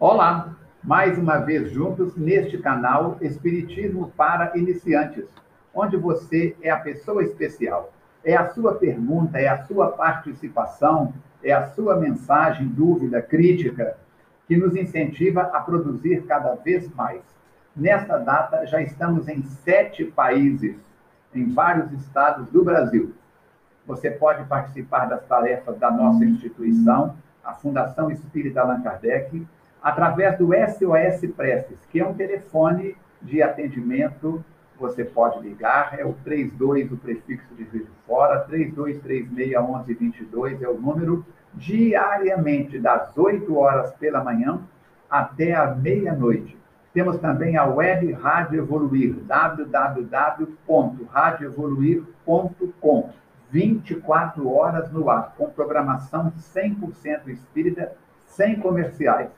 Olá, mais uma vez juntos neste canal Espiritismo para Iniciantes, onde você é a pessoa especial. É a sua pergunta, é a sua participação, é a sua mensagem, dúvida, crítica, que nos incentiva a produzir cada vez mais. Nesta data, já estamos em sete países, em vários estados do Brasil. Você pode participar das tarefas da nossa instituição, a Fundação Espírita Allan Kardec, através do SOS Preces, que é um telefone de atendimento. Você pode ligar, é o 32, o prefixo de de Fora, 32361122 é o número, diariamente, das 8 horas pela manhã até a meia-noite. Temos também a web Rádio Evoluir, www.radioevoluir.com. 24 horas no ar, com programação 100% espírita, sem comerciais.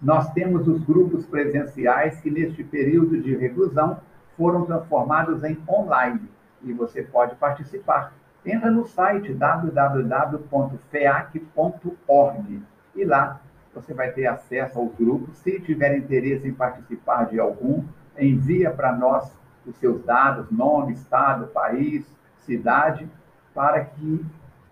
Nós temos os grupos presenciais que, neste período de reclusão, foram transformados em online e você pode participar. Entra no site www.feac.org e lá você vai ter acesso aos grupos. Se tiver interesse em participar de algum, envia para nós os seus dados, nome, estado, país, cidade, para que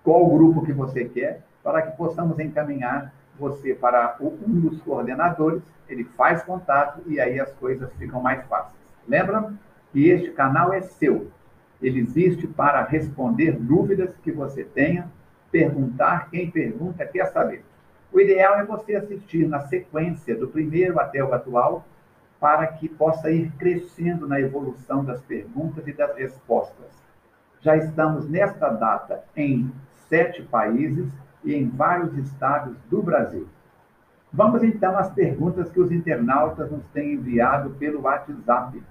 qual grupo que você quer, para que possamos encaminhar você para um dos coordenadores, ele faz contato e aí as coisas ficam mais fáceis. Lembra que este canal é seu. Ele existe para responder dúvidas que você tenha, perguntar, quem pergunta quer saber. O ideal é você assistir na sequência do primeiro até o atual, para que possa ir crescendo na evolução das perguntas e das respostas. Já estamos nesta data em sete países e em vários estados do Brasil. Vamos então às perguntas que os internautas nos têm enviado pelo WhatsApp.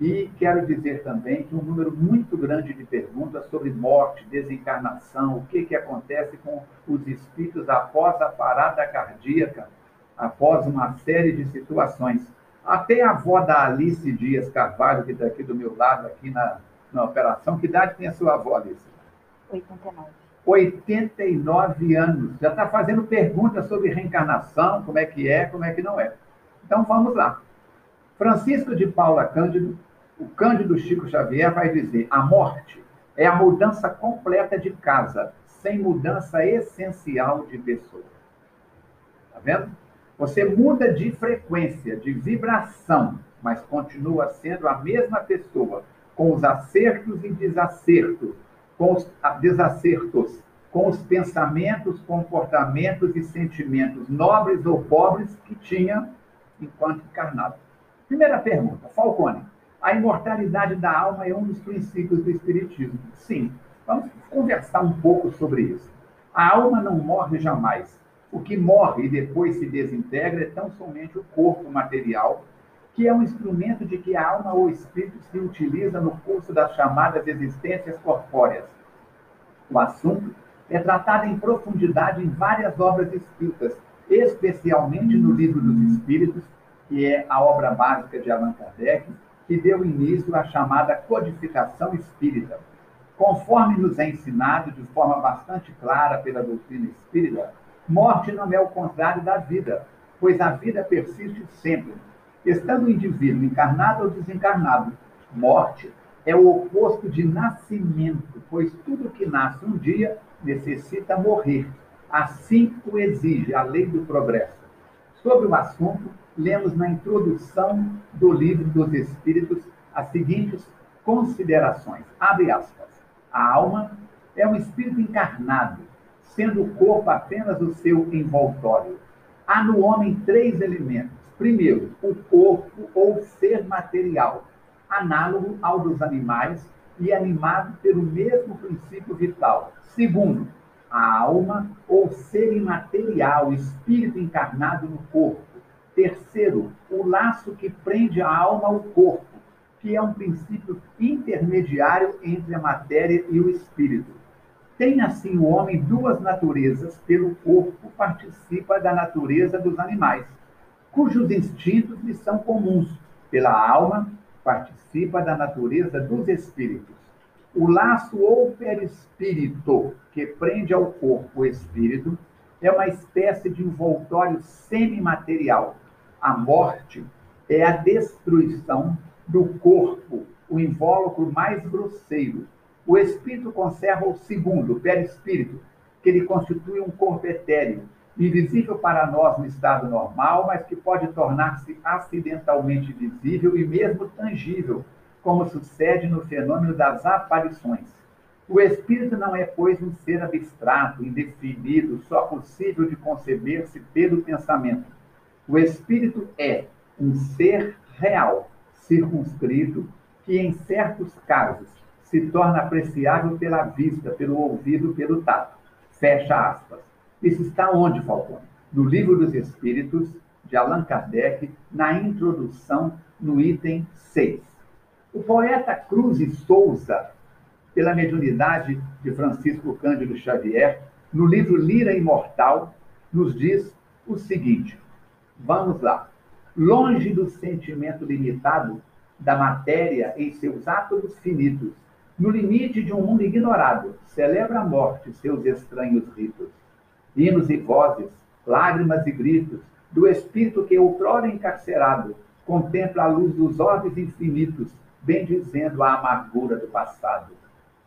E quero dizer também que um número muito grande de perguntas sobre morte, desencarnação, o que, que acontece com os espíritos após a parada cardíaca, após uma série de situações. Até a avó da Alice Dias Carvalho, que está aqui do meu lado, aqui na, na operação, que idade tem a sua avó, Alice? 89. 89 anos. Já está fazendo perguntas sobre reencarnação, como é que é, como é que não é. Então vamos lá. Francisco de Paula Cândido, o Cândido Chico Xavier vai dizer: a morte é a mudança completa de casa, sem mudança essencial de pessoa. Está vendo? Você muda de frequência, de vibração, mas continua sendo a mesma pessoa, com os acertos e desacertos, com os desacertos, com os pensamentos, comportamentos e sentimentos nobres ou pobres que tinha enquanto encarnado. Primeira pergunta, Falcone. A imortalidade da alma é um dos princípios do Espiritismo. Sim, vamos conversar um pouco sobre isso. A alma não morre jamais. O que morre e depois se desintegra é tão somente o corpo material, que é um instrumento de que a alma ou espírito se utiliza no curso das chamadas existências corpóreas. O assunto é tratado em profundidade em várias obras espíritas, especialmente no Livro dos Espíritos, que é a obra básica de Allan Kardec, que deu início à chamada codificação espírita. Conforme nos é ensinado de forma bastante clara pela doutrina espírita, morte não é o contrário da vida, pois a vida persiste sempre, Estando o indivíduo encarnado ou desencarnado, morte é o oposto de nascimento, pois tudo que nasce um dia necessita morrer. Assim o exige a lei do progresso. Sobre o assunto, lemos na introdução do livro dos Espíritos as seguintes considerações. Abre aspas. A alma é um espírito encarnado, sendo o corpo apenas o seu envoltório. Há no homem três elementos Primeiro, o corpo ou ser material, análogo ao dos animais e animado pelo mesmo princípio vital. Segundo, a alma ou ser imaterial, espírito encarnado no corpo. Terceiro, o laço que prende a alma ao corpo, que é um princípio intermediário entre a matéria e o espírito. Tem assim o homem duas naturezas, pelo corpo participa da natureza dos animais cujos instintos lhe são comuns. Pela alma, participa da natureza dos espíritos. O laço ou perispírito, que prende ao corpo o espírito, é uma espécie de envoltório semimaterial. A morte é a destruição do corpo, o invólucro mais grosseiro. O espírito conserva o segundo, o perispírito, que ele constitui um corpo etéreo, invisível para nós no estado normal, mas que pode tornar-se acidentalmente visível e mesmo tangível, como sucede no fenômeno das aparições. O espírito não é, pois, um ser abstrato, indefinido, só possível de conceber-se pelo pensamento. O espírito é um ser real, circunscrito, que em certos casos se torna apreciável pela vista, pelo ouvido, pelo tato. Fecha aspas. Isso está onde, Falcone? No Livro dos Espíritos, de Allan Kardec, na introdução, no item 6. O poeta Cruz e Souza, pela mediunidade de Francisco Cândido Xavier, no livro Lira Imortal, nos diz o seguinte: vamos lá. Longe do sentimento limitado da matéria em seus átomos finitos, no limite de um mundo ignorado, celebra a morte seus estranhos ritos. Hinos e vozes, lágrimas e gritos, do espírito que outrora encarcerado, contempla a luz dos orbes infinitos, bendizendo a amargura do passado.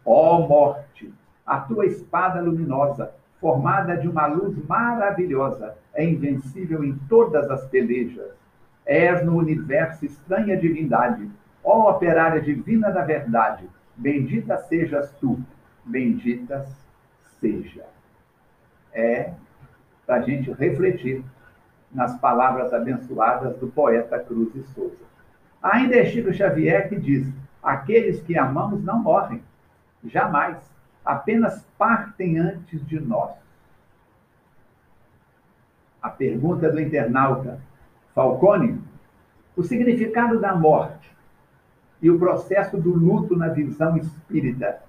Ó morte, a tua espada luminosa, formada de uma luz maravilhosa, é invencível em todas as pelejas. És no universo estranha divindade, ó operária divina da verdade, Bendita sejas tu, bendita seja. É para a gente refletir nas palavras abençoadas do poeta Cruz e Souza. Ainda é Chico Xavier que diz: aqueles que amamos não morrem, jamais, apenas partem antes de nós. A pergunta do internauta Falcone: o significado da morte e o processo do luto na visão espírita,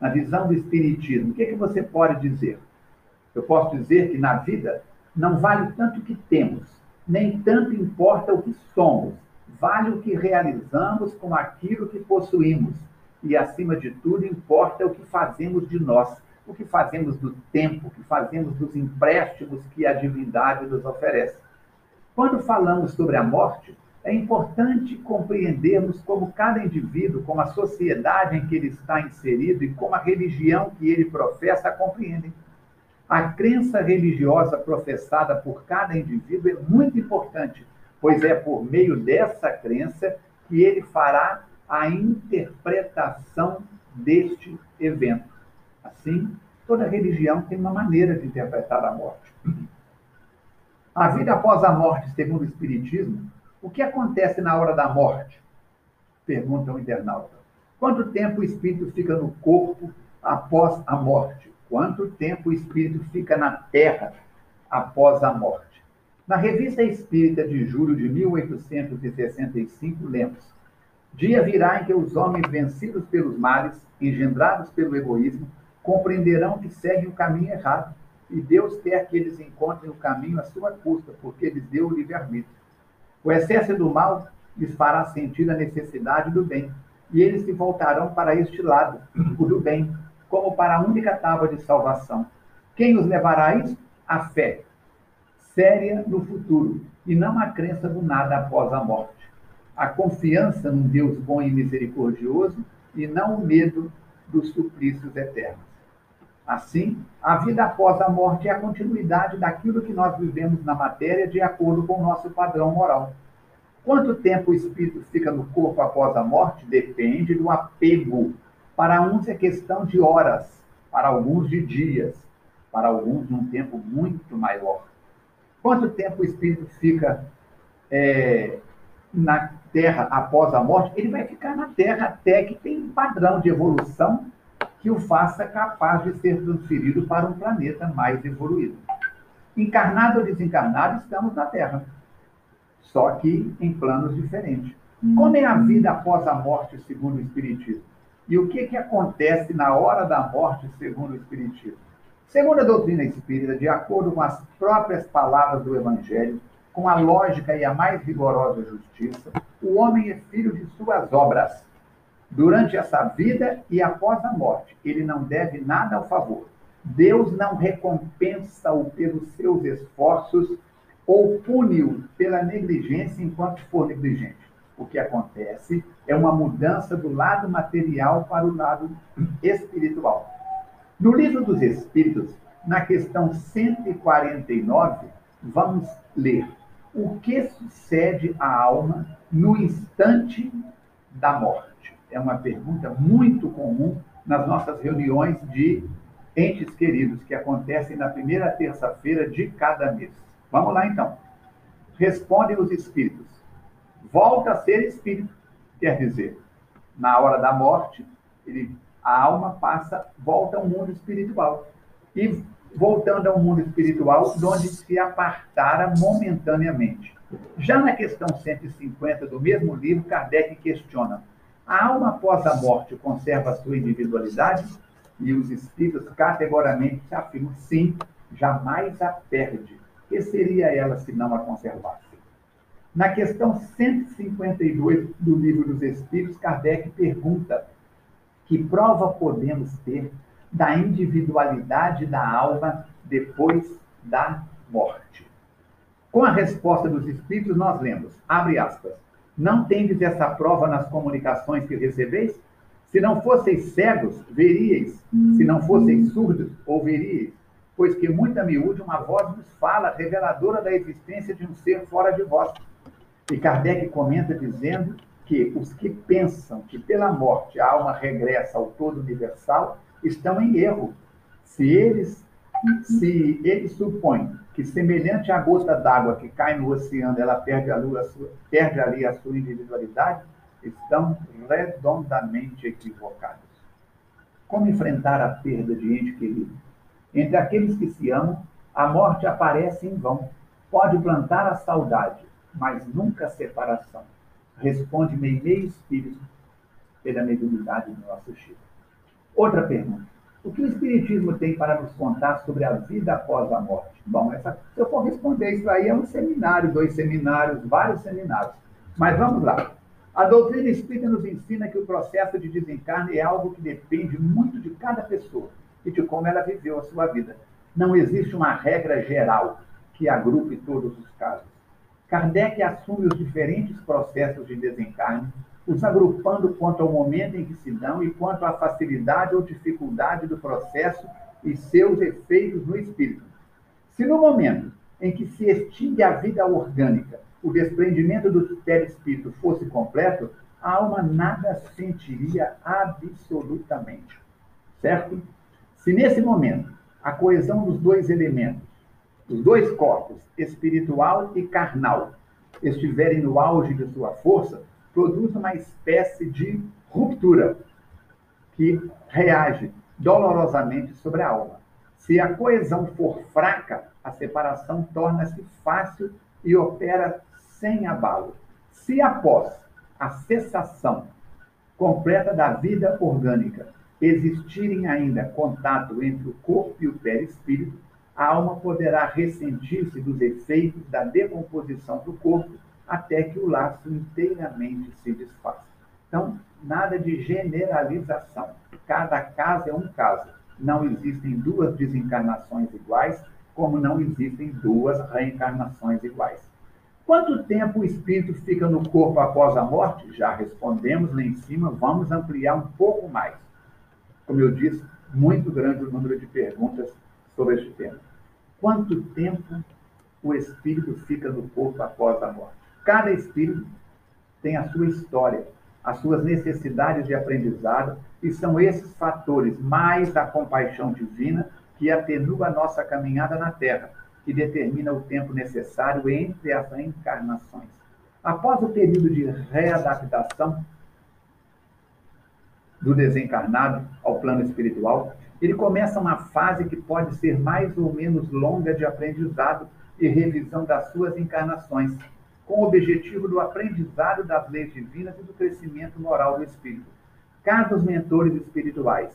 na visão do espiritismo. O que, é que você pode dizer? Eu posso dizer que na vida não vale tanto o que temos, nem tanto importa o que somos, vale o que realizamos com aquilo que possuímos. E, acima de tudo, importa o que fazemos de nós, o que fazemos do tempo, o que fazemos dos empréstimos que a divindade nos oferece. Quando falamos sobre a morte, é importante compreendermos como cada indivíduo, como a sociedade em que ele está inserido e como a religião que ele professa compreendem. A crença religiosa professada por cada indivíduo é muito importante, pois é por meio dessa crença que ele fará a interpretação deste evento. Assim, toda religião tem uma maneira de interpretar a morte. A vida após a morte, segundo o Espiritismo, o que acontece na hora da morte? Pergunta o internauta. Quanto tempo o espírito fica no corpo após a morte? Quanto tempo o espírito fica na terra após a morte? Na Revista Espírita de julho de 1865, lemos: Dia virá em que os homens vencidos pelos males, engendrados pelo egoísmo, compreenderão que seguem o caminho errado, e Deus quer que eles encontrem o caminho à sua custa, porque lhes deu o livre-arbítrio. O excesso do mal lhes fará sentir a necessidade do bem, e eles se voltarão para este lado, o do bem, como para a única tábua de salvação. Quem os levará a isso? A fé, séria no futuro, e não a crença do nada após a morte. A confiança num Deus bom e misericordioso, e não o medo dos suplícios eternos. Assim, a vida após a morte é a continuidade daquilo que nós vivemos na matéria de acordo com o nosso padrão moral. Quanto tempo o espírito fica no corpo após a morte depende do apego. Para uns é questão de horas, para alguns de dias, para alguns de um tempo muito maior. Quanto tempo o espírito fica é, na Terra após a morte? Ele vai ficar na Terra até que tem um padrão de evolução que o faça capaz de ser transferido para um planeta mais evoluído. Encarnado ou desencarnado, estamos na Terra, só que em planos diferentes. Como é a vida após a morte, segundo o Espiritismo? E o que, que acontece na hora da morte, segundo o Espiritismo? Segundo a doutrina espírita, de acordo com as próprias palavras do Evangelho, com a lógica e a mais rigorosa justiça, o homem é filho de suas obras durante essa vida e após a morte. Ele não deve nada ao favor. Deus não recompensa-o pelos seus esforços ou pune-o pela negligência enquanto for negligente. O que acontece é uma mudança do lado material para o lado espiritual. No livro dos Espíritos, na questão 149, vamos ler o que sucede à alma no instante da morte. É uma pergunta muito comum nas nossas reuniões de entes queridos, que acontecem na primeira terça-feira de cada mês. Vamos lá então. Respondem os espíritos. Volta a ser espírito, quer dizer, na hora da morte, ele, a alma passa, volta ao mundo espiritual. E voltando ao mundo espiritual, de onde se apartara momentaneamente. Já na questão 150 do mesmo livro, Kardec questiona: a alma após a morte conserva a sua individualidade? E os espíritos categoricamente afirmam: sim, jamais a perde. Que seria ela se não a conservasse? Na questão 152 do Livro dos Espíritos, Kardec pergunta: que prova podemos ter da individualidade da alma depois da morte? Com a resposta dos Espíritos, nós lemos, abre aspas, não tendes essa prova nas comunicações que recebeis? Se não fosseis cegos, veríeis. Se não fosseis surdos, ouviríeis pois que muita miúde uma voz nos fala, reveladora da existência de um ser fora de vós. E Kardec comenta dizendo que os que pensam que pela morte a alma regressa ao todo universal estão em erro. Se eles, se eles supõem que semelhante à gota d'água que cai no oceano, ela perde, a lua, perde ali a sua individualidade, estão redondamente equivocados. Como enfrentar a perda de ente querido? Entre aqueles que se amam, a morte aparece em vão. Pode plantar a saudade, mas nunca separação. Responde Meimei Espírito pela mediunidade do nosso Chico. Outra pergunta. O que o Espiritismo tem para nos contar sobre a vida após a morte? Bom, essa, se eu for responder isso aí, é um seminário, dois seminários, vários seminários. Mas vamos lá. A doutrina espírita nos ensina que o processo de desencarne é algo que depende muito de cada pessoa e de como ela viveu a sua vida. Não existe uma regra geral que agrupe todos os casos. Kardec assume os diferentes processos de desencarne, os agrupando quanto ao momento em que se dão e quanto à facilidade ou dificuldade do processo e seus efeitos no espírito. Se no momento em que se extingue a vida orgânica, o desprendimento do perispírito fosse completo, a alma nada sentiria absolutamente. Certo? Se nesse momento a coesão dos dois elementos, dos dois corpos, espiritual e carnal, estiverem no auge de sua força, produz uma espécie de ruptura que reage dolorosamente sobre a alma. Se a coesão for fraca, a separação torna-se fácil e opera sem abalo. Se após a cessação completa da vida orgânica existirem ainda contato entre o corpo e o perispírito, a alma poderá ressentir-se dos efeitos da decomposição do corpo até que o laço inteiramente se desfaça. Então, nada de generalização. Cada caso é um caso. Não existem duas desencarnações iguais, como não existem duas reencarnações iguais. Quanto tempo o espírito fica no corpo após a morte? Já respondemos lá em cima, vamos ampliar um pouco mais como eu disse, muito grande o número de perguntas sobre este tema. Quanto tempo o espírito fica no corpo após a morte? Cada espírito tem a sua história, as suas necessidades de aprendizado, e são esses fatores, mais a compaixão divina, que atenua a nossa caminhada na Terra, que determina o tempo necessário entre as encarnações. Após o período de readaptação, do desencarnado ao plano espiritual, ele começa uma fase que pode ser mais ou menos longa de aprendizado e revisão das suas encarnações, com o objetivo do aprendizado das leis divinas e do crescimento moral do espírito. Caso os mentores espirituais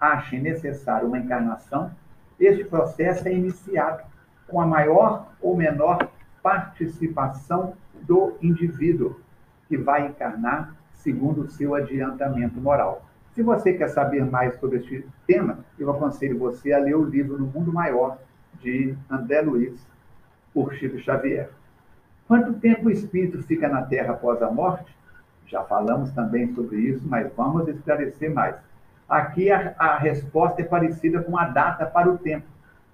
achem necessário uma encarnação, este processo é iniciado com a maior ou menor participação do indivíduo que vai encarnar segundo o seu adiantamento moral. Se você quer saber mais sobre este tema, eu aconselho você a ler o livro No Mundo Maior, de André Luiz, por Chico Xavier. Quanto tempo o espírito fica na Terra após a morte? Já falamos também sobre isso, mas vamos esclarecer mais. Aqui a, a resposta é parecida com a data para o tempo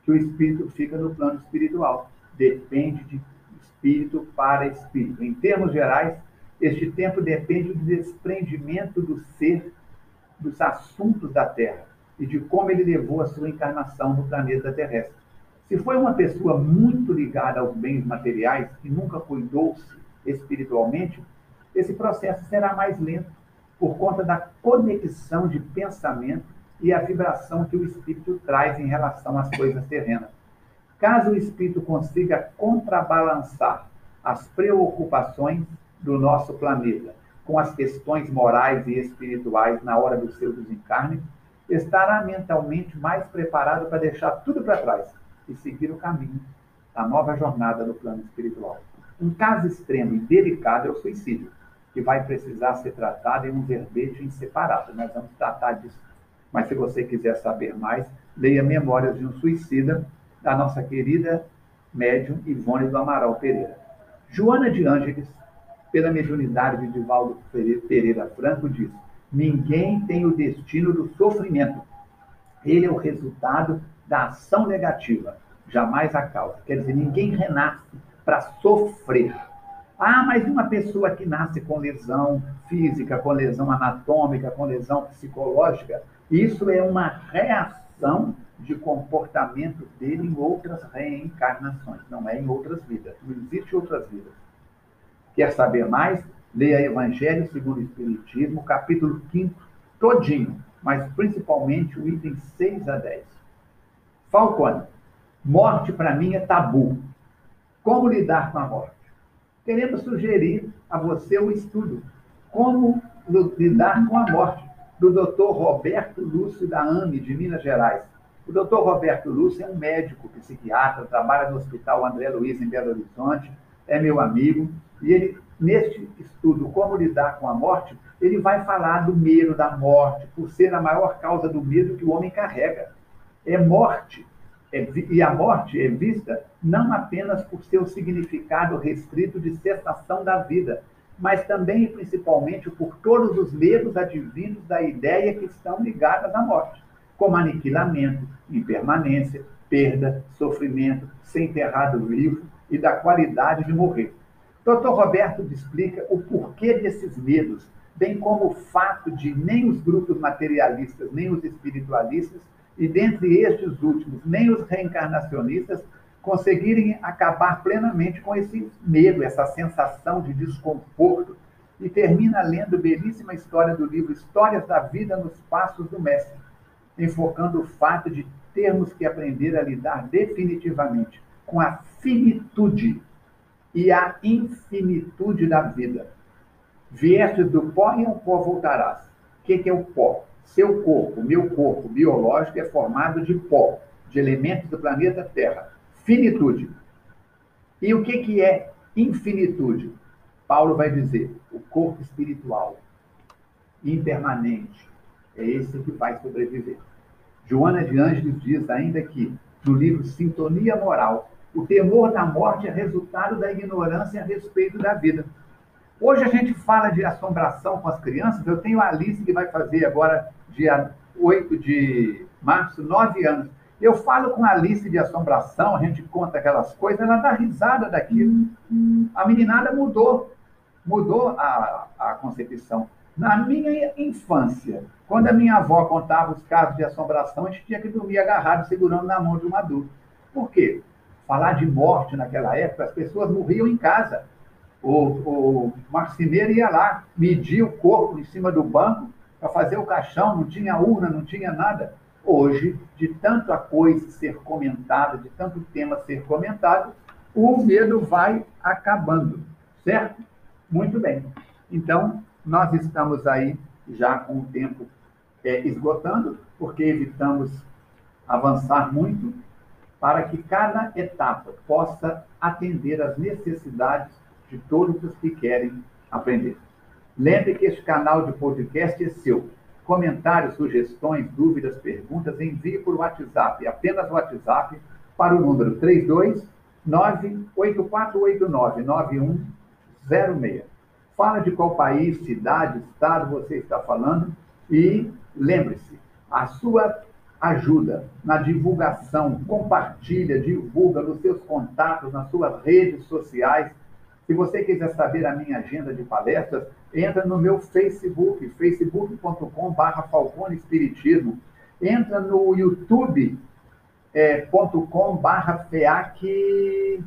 que o espírito fica no plano espiritual. Depende de espírito para espírito. Em termos gerais, este tempo depende do desprendimento do ser dos assuntos da Terra e de como ele levou a sua encarnação no planeta terrestre. Se foi uma pessoa muito ligada aos bens materiais e nunca cuidou-se espiritualmente, esse processo será mais lento, por conta da conexão de pensamento e a vibração que o espírito traz em relação às coisas terrenas. Caso o espírito consiga contrabalançar as preocupações do nosso planeta com as questões morais e espirituais na hora do seu desencarne, estará mentalmente mais preparado para deixar tudo para trás e seguir o caminho da nova jornada no plano espiritual. Um caso extremo e delicado é o suicídio, que vai precisar ser tratado em um verbete separado. Nós vamos tratar disso. Mas se você quiser saber mais, leia Memórias de um Suicida, da nossa querida médium Ivone do Amaral Pereira. Joana de Ângeles, pela mediunidade de Divaldo Pereira Franco, diz: Ninguém tem o destino do sofrimento. Ele é o resultado da ação negativa, jamais a causa. Quer dizer, ninguém renasce para sofrer. Ah, mas uma pessoa que nasce com lesão física, com lesão anatômica, com lesão psicológica, isso é uma reação de comportamento dele em outras reencarnações, não é em outras vidas. Não existe outras vidas. Quer saber mais? Leia Evangelho segundo o Espiritismo, capítulo 5, todinho, mas principalmente o item 6 a 10. Falcone, morte para mim é tabu. Como lidar com a morte? Queremos sugerir a você um estudo. Como lidar com a morte, do Dr. Roberto Lúcio da AME, de Minas Gerais. O Dr. Roberto Lúcio é um médico psiquiatra, trabalha no Hospital André Luiz, em Belo Horizonte, é meu amigo, e ele, neste estudo, Como Lidar com a Morte, ele vai falar do medo da morte, por ser a maior causa do medo que o homem carrega. É morte. É, e a morte é vista não apenas por seu significado restrito de cessação da vida, mas também e principalmente por todos os medos advindos da ideia que estão ligadas à morte, como aniquilamento, impermanência, perda, sofrimento, ser enterrado vivo e da qualidade de morrer. Dr. Roberto explica o porquê desses medos, bem como o fato de nem os grupos materialistas, nem os espiritualistas, e dentre estes últimos, nem os reencarnacionistas conseguirem acabar plenamente com esse medo, essa sensação de desconforto. E termina lendo belíssima história do livro Histórias da Vida nos Passos do Mestre, enfocando o fato de termos que aprender a lidar definitivamente com a finitude e a infinitude da vida. Vieste do pó e ao pó voltarás. O que é o pó? Seu corpo, meu corpo biológico é formado de pó, de elementos do planeta Terra finitude. E o que, que é infinitude? Paulo vai dizer, o corpo espiritual, impermanente, é esse que vai sobreviver. Joana de Ângeles diz ainda que, no livro Sintonia Moral, o temor da morte é resultado da ignorância a respeito da vida. Hoje a gente fala de assombração com as crianças. Eu tenho a Alice que vai fazer agora, dia 8 de março, nove anos. Eu falo com a Alice de assombração, a gente conta aquelas coisas, ela dá risada daquilo. A meninada mudou, mudou a, a concepção. Na minha infância, quando a minha avó contava os casos de assombração, a gente tinha que dormir agarrado, segurando na mão de um adulto. Por quê? Falar de morte naquela época, as pessoas morriam em casa. O, o marceneiro ia lá, media o corpo em cima do banco para fazer o caixão, não tinha urna, não tinha nada. Hoje, de tanta coisa ser comentada, de tanto tema ser comentado, o medo vai acabando, certo? Muito bem. Então, nós estamos aí já com o tempo é, esgotando, porque evitamos avançar muito, para que cada etapa possa atender às necessidades de todos os que querem aprender. Lembre que este canal de podcast é seu comentários, sugestões, dúvidas, perguntas, envie por WhatsApp, apenas WhatsApp, para o número 329-8489-9106. Fala de qual país, cidade, estado você está falando e lembre-se, a sua ajuda na divulgação, compartilha, divulga nos seus contatos, nas suas redes sociais. Se você quiser saber a minha agenda de palestras, entra no meu Facebook, facebook.com.br Falcone Espiritismo. Entra no youtube.com.br é, FEAC.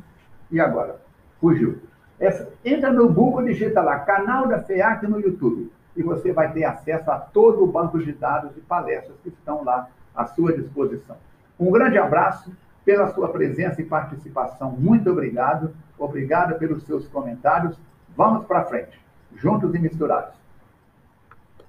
E agora? Fugiu. Essa, entra no Google, digita lá, canal da FEAC no YouTube. E você vai ter acesso a todo o banco de dados e palestras que estão lá à sua disposição. Um grande abraço pela sua presença e participação. Muito obrigado. Obrigado pelos seus comentários. Vamos para frente, juntos e misturados.